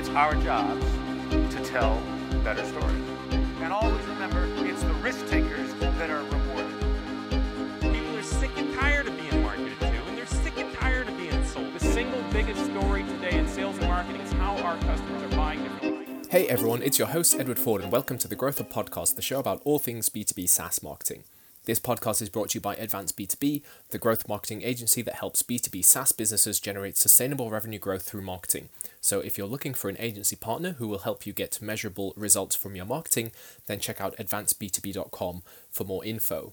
It's our jobs to tell better stories. And always remember, it's the risk takers that are rewarded. People are sick and tired of being marketed to, and they're sick and tired of being sold. The single biggest story today in sales and marketing is how our customers are buying differently. Hey everyone, it's your host Edward Ford, and welcome to the Growth Hub Podcast, the show about all things B2B SaaS marketing. This podcast is brought to you by Advance B2B, the growth marketing agency that helps B2B SaaS businesses generate sustainable revenue growth through marketing. So, if you're looking for an agency partner who will help you get measurable results from your marketing, then check out advanceb2b.com for more info.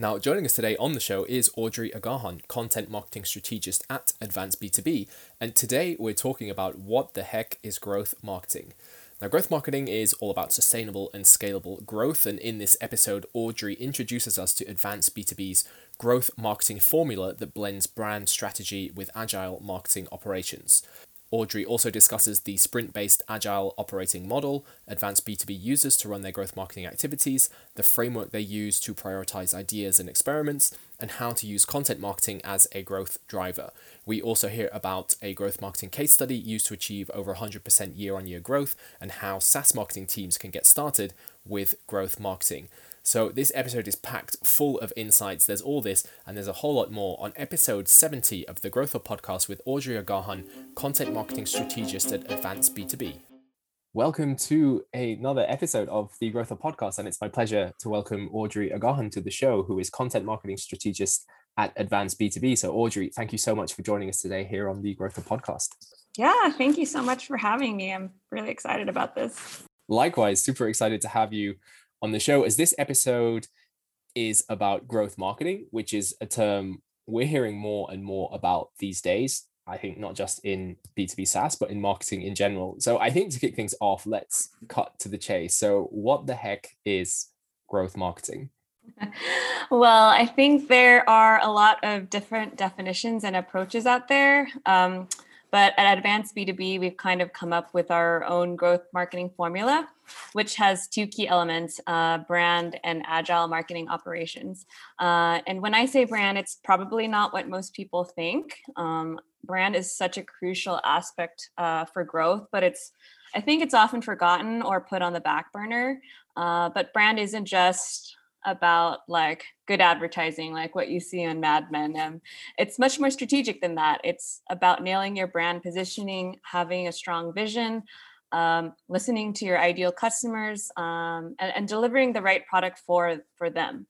Now, joining us today on the show is Audrey Agahan, content marketing strategist at Advance B2B, and today we're talking about what the heck is growth marketing. Now, growth marketing is all about sustainable and scalable growth, and in this episode, Audrey introduces us to Advance B2B's growth marketing formula that blends brand strategy with agile marketing operations. Audrey also discusses the sprint based agile operating model Advance B2B users to run their growth marketing activities, the framework they use to prioritize ideas and experiments, and how to use content marketing as a growth driver. We also hear about a growth marketing case study used to achieve over 100% year on year growth and how SaaS marketing teams can get started with growth marketing. So, this episode is packed full of insights. There's all this, and there's a whole lot more on episode 70 of the Growth Hub podcast with Audrey Agahan, content marketing strategist at Advance B2B. Welcome to another episode of the Growth Hub podcast, and it's my pleasure to welcome Audrey Agahan to the show, who is content marketing strategist at Advance B2B. So, Audrey, thank you so much for joining us today here on the Growth Hub podcast. Yeah, thank you so much for having me. I'm really excited about this. Likewise, super excited to have you on the show as this episode is about growth marketing, which is a term we're hearing more and more about these days. I think not just in B2B SaaS, but in marketing in general. So I think to kick things off, let's cut to the chase. So, what the heck is growth marketing? Well, I think there are a lot of different definitions and approaches out there. Um, but at Advance B2B, we've kind of come up with our own growth marketing formula, which has two key elements uh, brand and agile marketing operations. Uh, and when I say brand, it's probably not what most people think. Um, brand is such a crucial aspect uh, for growth, but it's I think it's often forgotten or put on the back burner. Uh, but brand isn't just about like good advertising, like what you see on Mad Men. Um, it's much more strategic than that. It's about nailing your brand positioning, having a strong vision, um, listening to your ideal customers, um, and, and, delivering the right product for for them.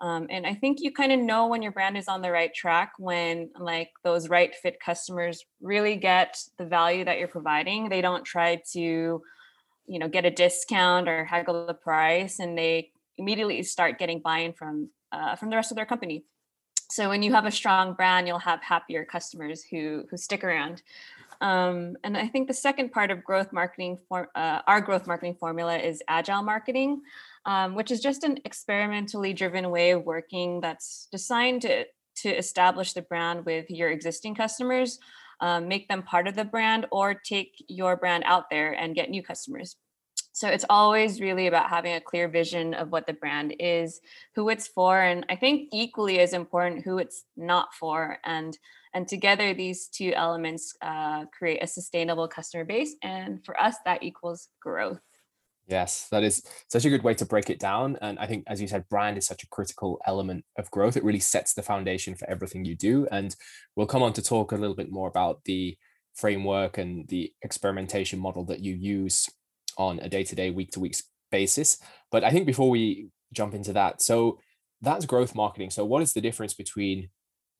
Um, and I think you kind of know when your brand is on the right track when like those right fit customers really get the value that you're providing. They don't try to, you know, get a discount or haggle the price, and they immediately start getting buy-in from uh, from the rest of their company. So when you have a strong brand, you'll have happier customers who who stick around. Um, and I think the second part of growth marketing, for, uh, our growth marketing formula is agile marketing, um, which is just an experimentally driven way of working that's designed to to establish the brand with your existing customers, um, make them part of the brand, or take your brand out there and get new customers. So it's always really about having a clear vision of what the brand is, who it's for, and I think equally as important, who it's not for. And and together, these two elements uh, create a sustainable customer base. And for us, that equals growth. Yes, that is such a good way to break it down. And I think, as you said, brand is such a critical element of growth. It really sets the foundation for everything you do. And we'll come on to talk a little bit more about the framework and the experimentation model that you use on a day to day, week to week basis. But I think before we jump into that, so that's growth marketing. So, what is the difference between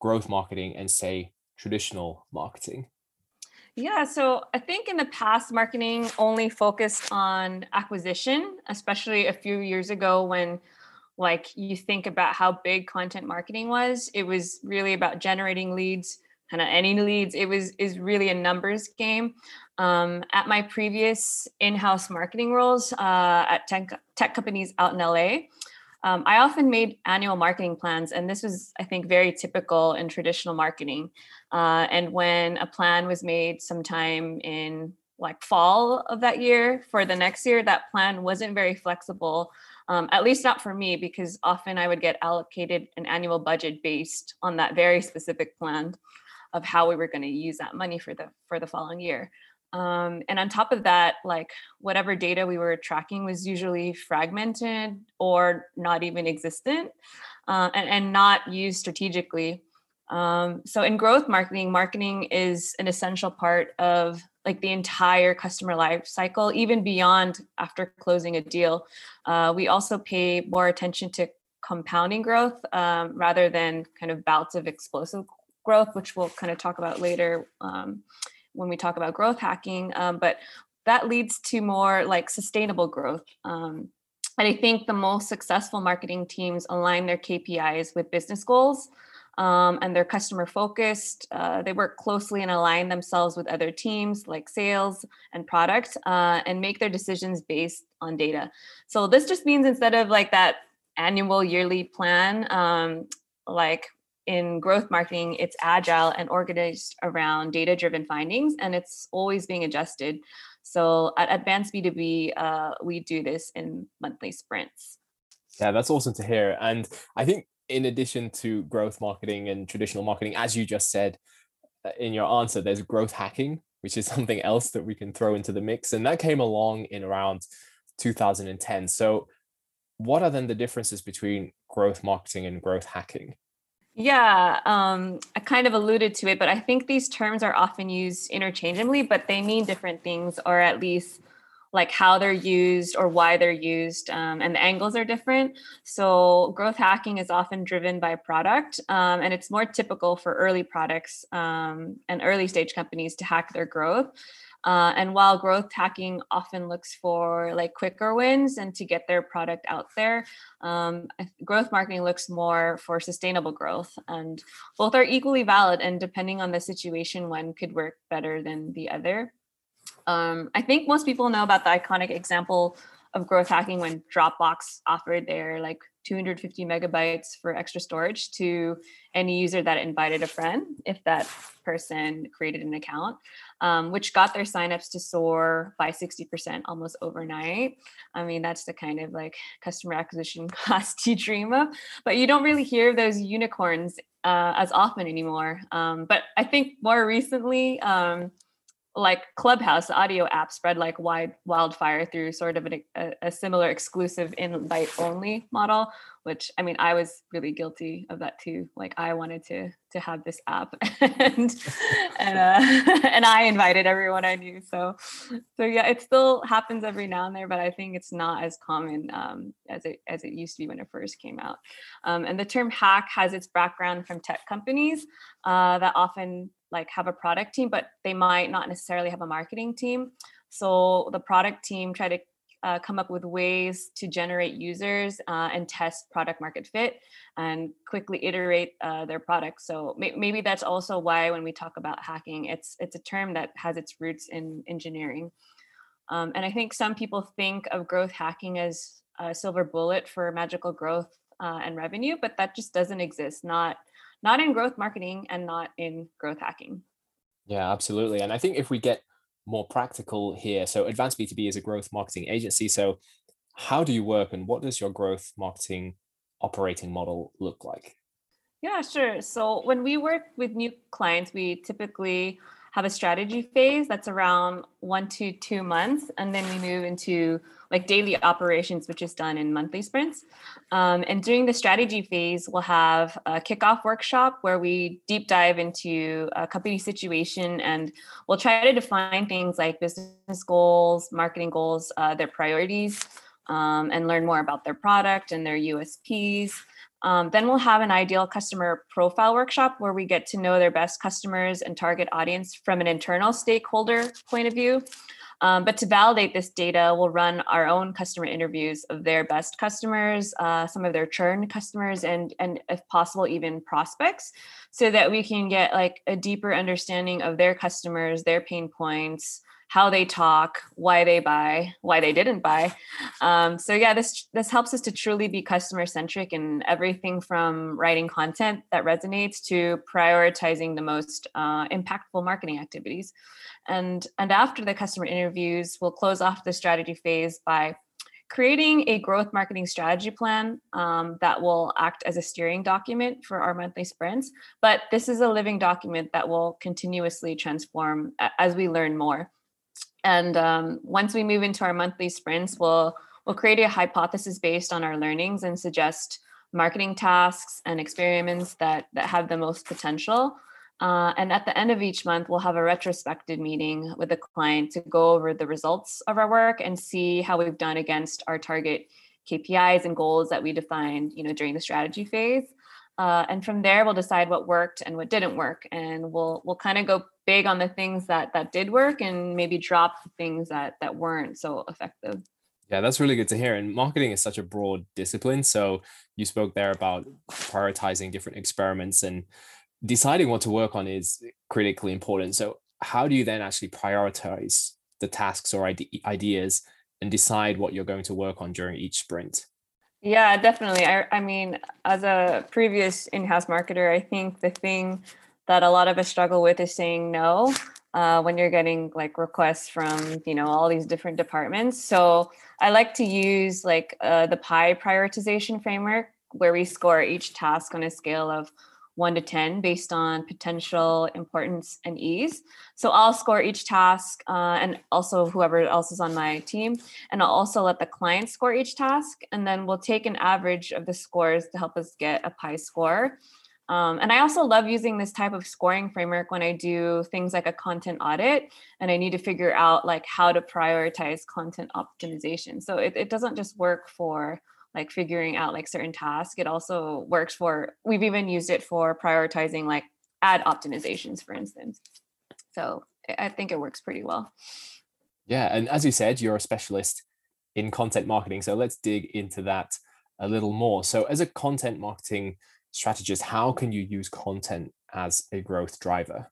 growth marketing and, say, traditional marketing? Yeah, so I think in the past, marketing only focused on acquisition, especially a few years ago when like you think about how big content marketing was it was really about generating leads kind of any leads it was is really a numbers game um, at my previous in-house marketing roles uh, at tech, tech companies out in LA, um, I often made annual marketing plans, and this was, I think, very typical in traditional marketing. Uh, and when a plan was made sometime in like fall of that year for the next year, that plan wasn't very flexible. Um, at least not for me, because often I would get allocated an annual budget based on that very specific plan of how we were going to use that money for the for the following year. Um, and on top of that, like whatever data we were tracking was usually fragmented or not even existent uh, and, and not used strategically. Um, so in growth marketing, marketing is an essential part of like the entire customer life cycle, even beyond after closing a deal. Uh, we also pay more attention to compounding growth um, rather than kind of bouts of explosive growth, which we'll kind of talk about later um, when we talk about growth hacking. Um, but that leads to more like sustainable growth. Um, and I think the most successful marketing teams align their KPIs with business goals um, and they're customer focused. Uh, they work closely and align themselves with other teams like sales and product uh, and make their decisions based on data. So this just means instead of like that annual yearly plan, um, like in growth marketing, it's agile and organized around data driven findings and it's always being adjusted. So at Advance B2B, uh, we do this in monthly sprints. Yeah, that's awesome to hear. And I think in addition to growth marketing and traditional marketing, as you just said uh, in your answer, there's growth hacking, which is something else that we can throw into the mix. And that came along in around 2010. So, what are then the differences between growth marketing and growth hacking? Yeah, um, I kind of alluded to it, but I think these terms are often used interchangeably, but they mean different things, or at least like how they're used or why they're used um, and the angles are different. So growth hacking is often driven by product um, and it's more typical for early products um, and early stage companies to hack their growth uh, and while growth hacking often looks for like quicker wins and to get their product out there, um, growth marketing looks more for sustainable growth. And both are equally valid. And depending on the situation, one could work better than the other. Um, I think most people know about the iconic example of growth hacking when Dropbox offered their like 250 megabytes for extra storage to any user that invited a friend, if that person created an account, um, which got their signups to soar by 60% almost overnight. I mean, that's the kind of like customer acquisition cost you dream of, but you don't really hear those unicorns uh, as often anymore. Um, but I think more recently, um, like Clubhouse, audio app, spread like wide wildfire through sort of an, a, a, similar exclusive invite only model. Which I mean, I was really guilty of that too. Like I wanted to to have this app, and and uh, and I invited everyone I knew. So so yeah, it still happens every now and there, but I think it's not as common um, as it as it used to be when it first came out. Um, and the term hack has its background from tech companies uh, that often like have a product team, but they might not necessarily have a marketing team. So the product team try to uh, come up with ways to generate users uh, and test product market fit and quickly iterate uh, their product. So may- maybe that's also why when we talk about hacking, it's it's a term that has its roots in engineering. Um, and I think some people think of growth hacking as a silver bullet for magical growth uh, and revenue, but that just doesn't exist. Not not in growth marketing and not in growth hacking. Yeah, absolutely. And I think if we get more practical here, so Advance B2B is a growth marketing agency. So, how do you work and what does your growth marketing operating model look like? Yeah, sure. So, when we work with new clients, we typically have a strategy phase that's around one to two months, and then we move into like daily operations, which is done in monthly sprints. Um, and during the strategy phase, we'll have a kickoff workshop where we deep dive into a company situation and we'll try to define things like business goals, marketing goals, uh, their priorities, um, and learn more about their product and their USPs. Um, then we'll have an ideal customer profile workshop where we get to know their best customers and target audience from an internal stakeholder point of view. Um, but to validate this data, we'll run our own customer interviews of their best customers, uh, some of their churn customers, and and if possible, even prospects, so that we can get like a deeper understanding of their customers, their pain points, how they talk, why they buy, why they didn't buy. Um, so yeah, this this helps us to truly be customer centric in everything from writing content that resonates to prioritizing the most uh, impactful marketing activities. And and after the customer interviews, we'll close off the strategy phase by creating a growth marketing strategy plan um, that will act as a steering document for our monthly sprints. But this is a living document that will continuously transform as we learn more. And um, once we move into our monthly sprints, we'll we'll create a hypothesis based on our learnings and suggest marketing tasks and experiments that that have the most potential. Uh, and at the end of each month, we'll have a retrospective meeting with the client to go over the results of our work and see how we've done against our target KPIs and goals that we defined, you know, during the strategy phase. Uh, and from there, we'll decide what worked and what didn't work, and we'll we'll kind of go big on the things that that did work, and maybe drop the things that that weren't so effective. Yeah, that's really good to hear. And marketing is such a broad discipline. So you spoke there about prioritizing different experiments and deciding what to work on is critically important. So how do you then actually prioritize the tasks or ideas and decide what you're going to work on during each sprint? Yeah, definitely. I, I mean, as a previous in-house marketer, I think the thing that a lot of us struggle with is saying no uh, when you're getting like requests from you know all these different departments. So I like to use like uh, the pie prioritization framework where we score each task on a scale of one to 10 based on potential importance and ease. So I'll score each task uh, and also whoever else is on my team. And I'll also let the client score each task. And then we'll take an average of the scores to help us get a pie score. Um, and I also love using this type of scoring framework when I do things like a content audit and I need to figure out like how to prioritize content optimization. So it, it doesn't just work for like figuring out like certain tasks. It also works for, we've even used it for prioritizing like ad optimizations, for instance. So I think it works pretty well. Yeah. And as you said, you're a specialist in content marketing. So let's dig into that a little more. So as a content marketing strategist, how can you use content as a growth driver?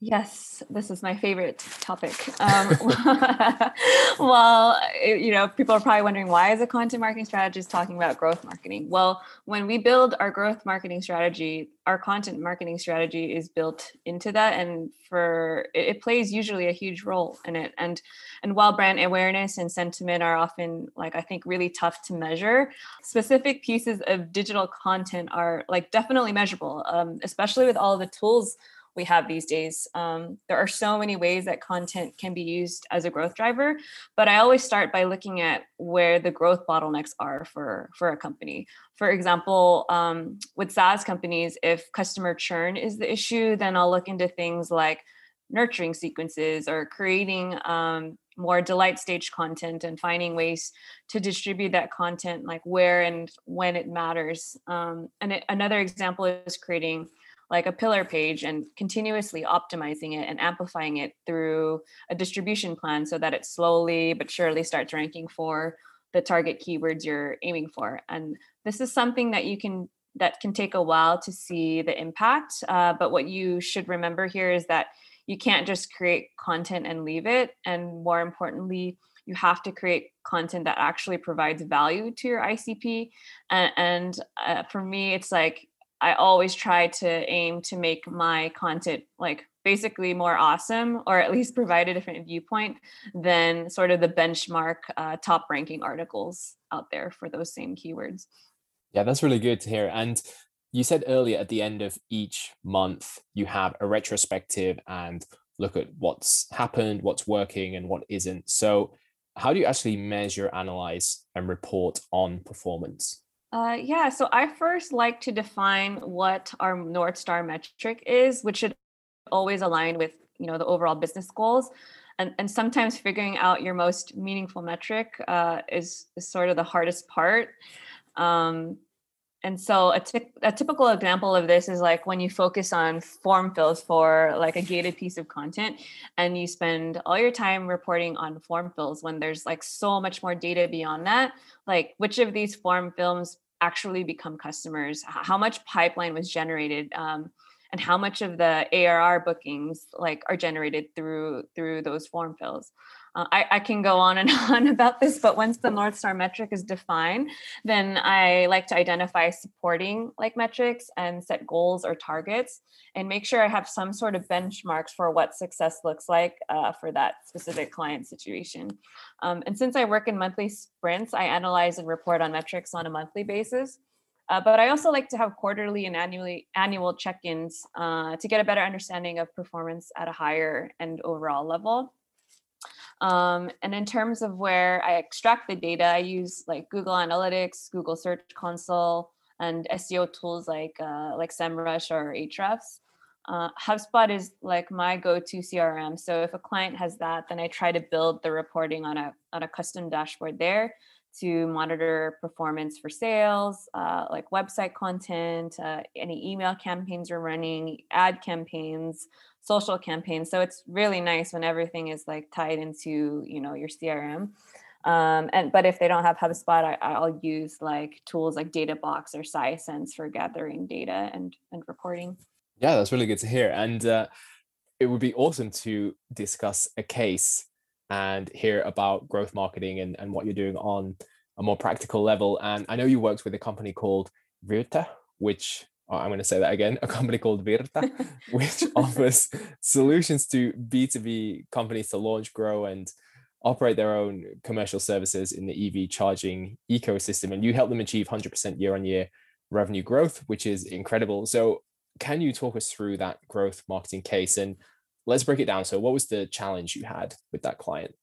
Yes, this is my favorite topic. Um, well, you know, people are probably wondering why is a content marketing strategist talking about growth marketing? Well, when we build our growth marketing strategy, our content marketing strategy is built into that, and for it, it plays usually a huge role in it. And and while brand awareness and sentiment are often like I think really tough to measure, specific pieces of digital content are like definitely measurable, um, especially with all the tools we have these days. Um, there are so many ways that content can be used as a growth driver, but I always start by looking at where the growth bottlenecks are for, for a company. For example, um, with SaaS companies, if customer churn is the issue, then I'll look into things like nurturing sequences or creating um, more delight stage content and finding ways to distribute that content like where and when it matters um, and it, another example is creating like a pillar page and continuously optimizing it and amplifying it through a distribution plan so that it slowly but surely starts ranking for the target keywords you're aiming for. And this is something that you can that can take a while to see the impact. Uh, but what you should remember here is that you can't just create content and leave it. And more importantly, you have to create content that actually provides value to your ICP. And, and uh, for me, it's like I always try to aim to make my content like basically more awesome or at least provide a different viewpoint than sort of the benchmark uh, top ranking articles out there for those same keywords. Yeah, that's really good to hear. And you said earlier at the end of each month, you have a retrospective and look at what's happened, what's working, and what isn't. So, how do you actually measure, analyze, and report on performance? Uh, yeah, so I first like to define what our North Star metric is, which should always align with you know the overall business goals. And, and sometimes figuring out your most meaningful metric uh, is, is sort of the hardest part. Um, and so a, t- a typical example of this is like when you focus on form fills for like a gated piece of content and you spend all your time reporting on form fills when there's like so much more data beyond that like which of these form fills actually become customers? How much pipeline was generated um, and how much of the ARR bookings like are generated through through those form fills uh, I, I, can go on and on about this, but once the North Star metric is defined, then I like to identify supporting like metrics and set goals or targets and make sure I have some sort of benchmarks for what success looks like uh, for that specific client situation. Um, and since I work in monthly sprints, I analyze and report on metrics on a monthly basis. Uh, but I also like to have quarterly and annually annual check-ins uh, to get a better understanding of performance at a higher and overall level. Um, and in terms of where I extract the data, I use like Google Analytics, Google Search Console, and SEO tools like uh, like SEMrush or Ahrefs. Uh, HubSpot is like my go-to CRM. So if a client has that, then I try to build the reporting on a on a custom dashboard there to monitor performance for sales, uh, like website content, uh, any email campaigns we're running, ad campaigns, social campaigns. So it's really nice when everything is like tied into you know your CRM. Um, and but if they don't have HubSpot, I, will use like tools like DataBox or Sisense for gathering data and and reporting. Yeah, that's really good to hear. And uh, it would be awesome to discuss a case and hear about growth marketing and, and what you're doing on a more practical level. And I know you worked with a company called Virta, which oh, I'm going to say that again, a company called Virta, which offers solutions to B2B companies to launch, grow, and operate their own commercial services in the EV charging ecosystem. And you help them achieve 100% year on year revenue growth, which is incredible. So, can you talk us through that growth marketing case and let's break it down. So, what was the challenge you had with that client?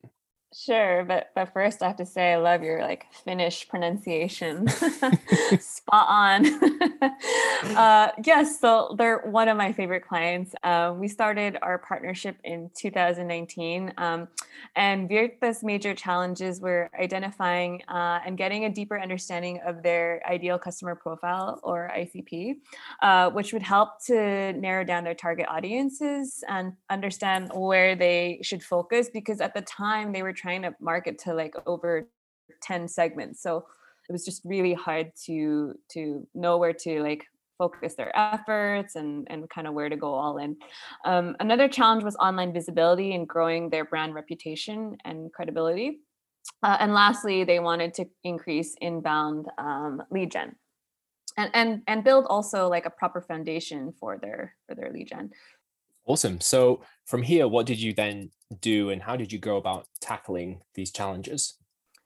Sure, but but first I have to say I love your like Finnish pronunciation. Spot on. uh, yes, so they're one of my favorite clients. Uh, we started our partnership in 2019, um, and Virta's major challenges were identifying uh, and getting a deeper understanding of their ideal customer profile or ICP, uh, which would help to narrow down their target audiences and understand where they should focus. Because at the time they were trying to market to like over 10 segments so it was just really hard to to know where to like focus their efforts and and kind of where to go all in um, another challenge was online visibility and growing their brand reputation and credibility uh, and lastly they wanted to increase inbound um, lead gen and and and build also like a proper foundation for their for their lead gen Awesome. So from here, what did you then do and how did you go about tackling these challenges?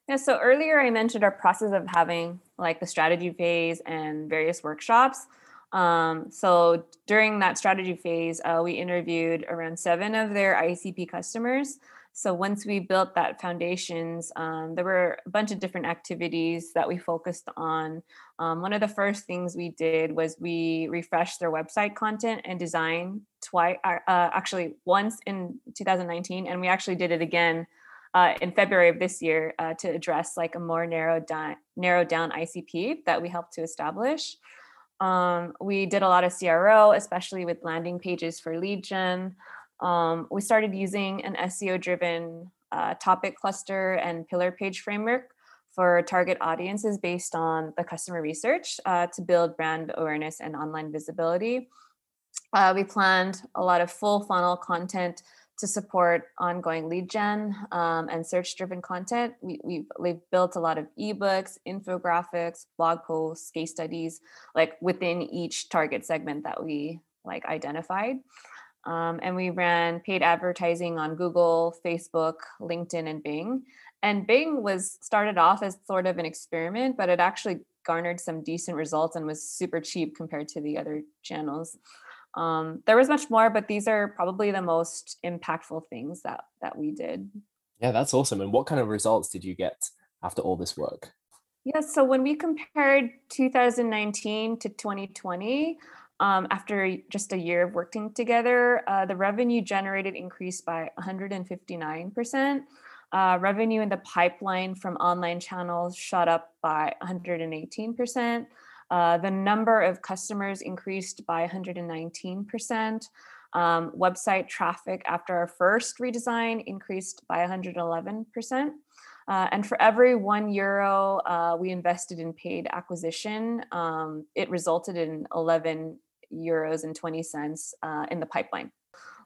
Yeah, so earlier I mentioned our process of having like the strategy phase and various workshops. Um, so during that strategy phase, uh, we interviewed around seven of their ICP customers. So once we built that foundations, um, there were a bunch of different activities that we focused on. Um, one of the first things we did was we refreshed their website content and design twice, uh, uh, actually once in 2019, and we actually did it again uh, in February of this year uh, to address like a more narrowed down, down ICP that we helped to establish. Um, we did a lot of CRO, especially with landing pages for gen. Um, we started using an SEO driven uh, topic cluster and pillar page framework for target audiences based on the customer research uh, to build brand awareness and online visibility. Uh, we planned a lot of full funnel content to support ongoing lead gen um, and search driven content. We, we've, we've built a lot of ebooks, infographics, blog posts, case studies, like within each target segment that we like identified. Um, and we ran paid advertising on Google, Facebook, LinkedIn, and Bing. And Bing was started off as sort of an experiment, but it actually garnered some decent results and was super cheap compared to the other channels. Um, there was much more, but these are probably the most impactful things that that we did. Yeah, that's awesome. And what kind of results did you get after all this work? Yeah, so when we compared 2019 to 2020, um, after just a year of working together, uh, the revenue generated increased by 159%. Uh, revenue in the pipeline from online channels shot up by 118%. Uh, the number of customers increased by 119%. Um, website traffic after our first redesign increased by 111%. Uh, and for every one euro uh, we invested in paid acquisition, um, it resulted in 11 euros and 20 cents uh, in the pipeline.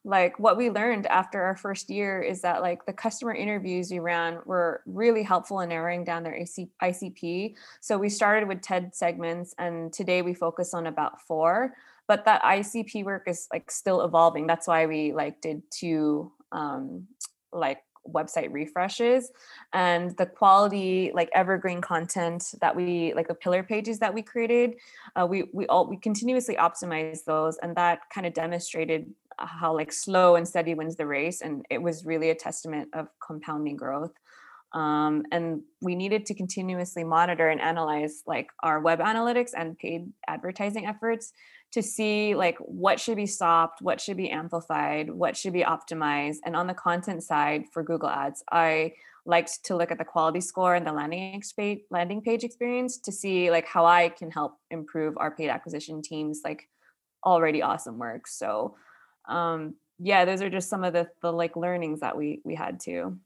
Like what we learned after our first year is that like the customer interviews we ran were really helpful in narrowing down their ICP so we started with 10 segments and today we focus on about four but that ICP work is like still evolving. That's why we like did two um like website refreshes and the quality like evergreen content that we like the pillar pages that we created uh, we we all we continuously optimize those and that kind of demonstrated how like slow and steady wins the race and it was really a testament of compounding growth. Um, and we needed to continuously monitor and analyze like our web analytics and paid advertising efforts to see like what should be stopped what should be amplified what should be optimized and on the content side for google ads i liked to look at the quality score and the landing page landing page experience to see like how i can help improve our paid acquisition teams like already awesome work so um yeah those are just some of the the like learnings that we we had too.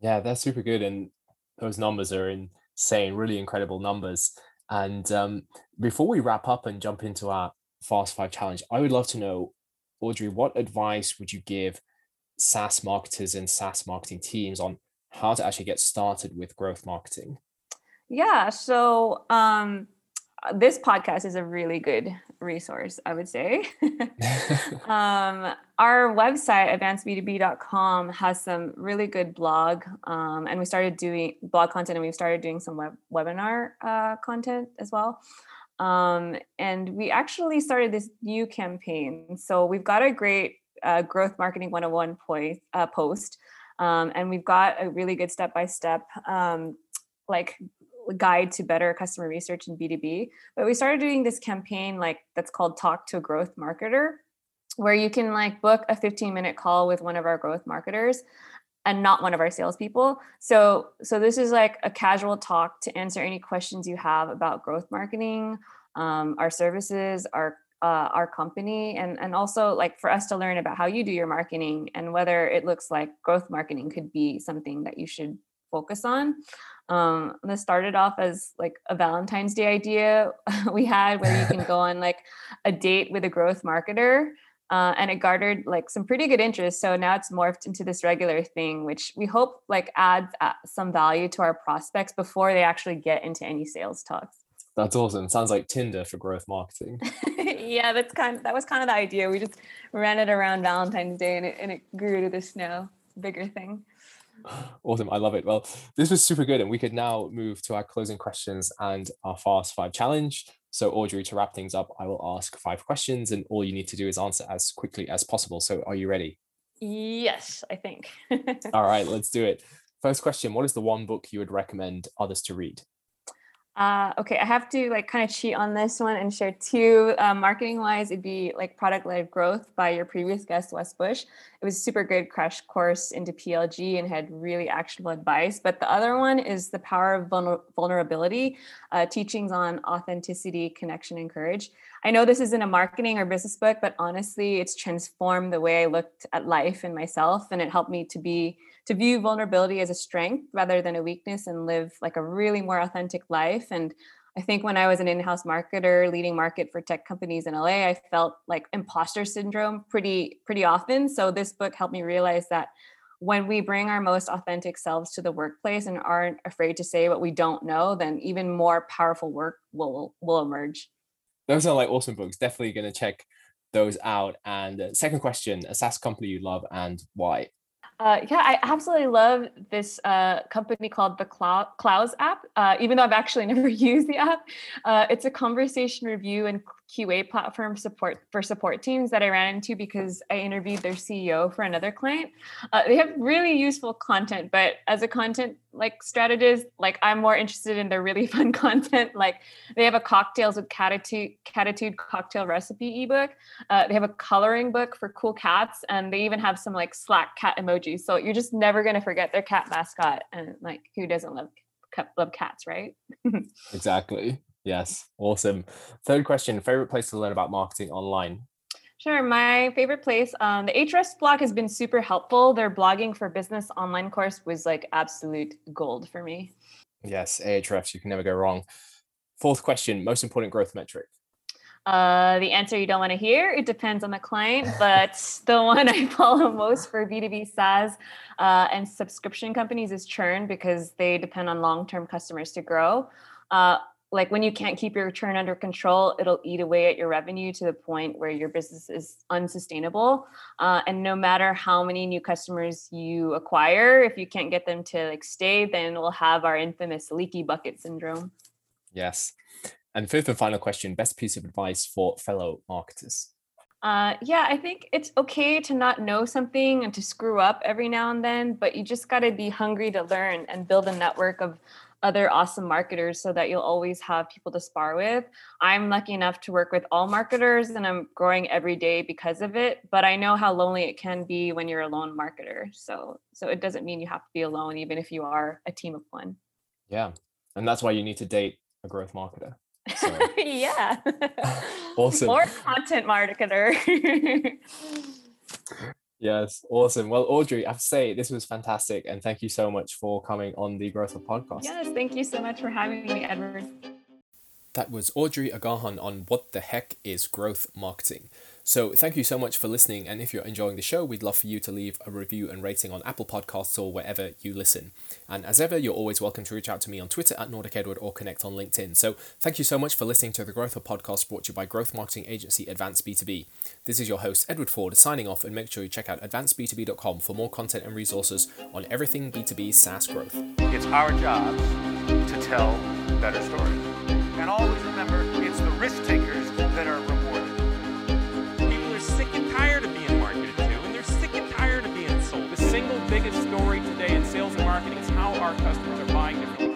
yeah, they're super good, and those numbers are insane, really incredible numbers. And um, before we wrap up and jump into our Fast Five challenge, I would love to know, Audrey, what advice would you give SaaS marketers and SaaS marketing teams on how to actually get started with growth marketing? Yeah, so um, this podcast is a really good resource, I would say. um, our website, advanceb2b.com, has some really good blog, um, and we started doing blog content, and we've started doing some web, webinar uh, content as well. Um, and we actually started this new campaign. So we've got a great uh, growth marketing 101 point, uh, post, um, and we've got a really good step by step like guide to better customer research in B2B. But we started doing this campaign like that's called Talk to a Growth Marketer, where you can like book a 15 minute call with one of our growth marketers and not one of our salespeople. So so this is like a casual talk to answer any questions you have about growth marketing, um, our services, our uh, our company and and also like for us to learn about how you do your marketing and whether it looks like growth marketing could be something that you should focus on um, this started off as like a Valentine's Day idea we had where you can go on like a date with a growth marketer. Uh, and it garnered like some pretty good interest. So now it's morphed into this regular thing, which we hope like adds uh, some value to our prospects before they actually get into any sales talks. That's awesome. Sounds like Tinder for growth marketing. yeah, that's kind. Of, that was kind of the idea. We just ran it around Valentine's Day, and it, and it grew to this now bigger thing. Awesome. I love it. Well, this was super good. And we could now move to our closing questions and our fast five challenge. So, Audrey, to wrap things up, I will ask five questions, and all you need to do is answer as quickly as possible. So, are you ready? Yes, I think. all right, let's do it. First question What is the one book you would recommend others to read? Uh, okay, I have to like kind of cheat on this one and share two. Uh, marketing wise, it'd be like product led growth by your previous guest, Wes Bush. It was a super good crash course into PLG and had really actionable advice. But the other one is the power of vulnerability, uh, teachings on authenticity, connection, and courage. I know this isn't a marketing or business book, but honestly, it's transformed the way I looked at life and myself, and it helped me to be to view vulnerability as a strength rather than a weakness and live like a really more authentic life. And I think when I was an in-house marketer leading market for tech companies in LA, I felt like imposter syndrome pretty pretty often. So this book helped me realize that when we bring our most authentic selves to the workplace and aren't afraid to say what we don't know, then even more powerful work will will emerge. Those are like awesome books. Definitely going to check those out. And uh, second question: a SaaS company you love and why? Uh, yeah, I absolutely love this uh, company called the Klaus app. Uh, even though I've actually never used the app, uh, it's a conversation review and QA platform support for support teams that I ran into because I interviewed their CEO for another client. Uh, they have really useful content, but as a content like strategist, like I'm more interested in their really fun content. Like they have a cocktails with catitude, catitude cocktail recipe ebook. Uh, they have a coloring book for cool cats, and they even have some like Slack cat emojis. So you're just never gonna forget their cat mascot, and like who doesn't love love cats, right? exactly. Yes, awesome. Third question favorite place to learn about marketing online? Sure. My favorite place, um, the Ahrefs blog has been super helpful. Their blogging for business online course was like absolute gold for me. Yes, Ahrefs, you can never go wrong. Fourth question, most important growth metric. Uh, the answer you don't want to hear. It depends on the client, but the one I follow most for B2B SaaS uh, and subscription companies is churn because they depend on long term customers to grow. Uh, like when you can't keep your churn under control it'll eat away at your revenue to the point where your business is unsustainable. Uh, and no matter how many new customers you acquire if you can't get them to like stay then we'll have our infamous leaky bucket syndrome. Yes. And fifth and final question best piece of advice for fellow marketers? Uh, yeah, I think it's okay to not know something and to screw up every now and then, but you just got to be hungry to learn and build a network of other awesome marketers so that you'll always have people to spar with. I'm lucky enough to work with all marketers and I'm growing every day because of it, but I know how lonely it can be when you're a lone marketer. So so it doesn't mean you have to be alone even if you are a team of one. Yeah. And that's why you need to date a growth marketer. So. yeah. awesome. Or content marketer. yes, awesome. Well, Audrey, I have to say this was fantastic, and thank you so much for coming on the Growth Hub podcast. Yes, thank you so much for having me, Edward. That was Audrey Agahan on what the heck is growth marketing. So, thank you so much for listening. And if you're enjoying the show, we'd love for you to leave a review and rating on Apple Podcasts or wherever you listen. And as ever, you're always welcome to reach out to me on Twitter at Nordic Edward or connect on LinkedIn. So, thank you so much for listening to the Growth Hub podcast brought to you by growth marketing agency Advance B2B. This is your host, Edward Ford, signing off, and make sure you check out advanceb2b.com for more content and resources on everything B2B SaaS growth. It's our job to tell better stories. And always remember, it's the risk takers today in sales and marketing is how our customers are buying differently.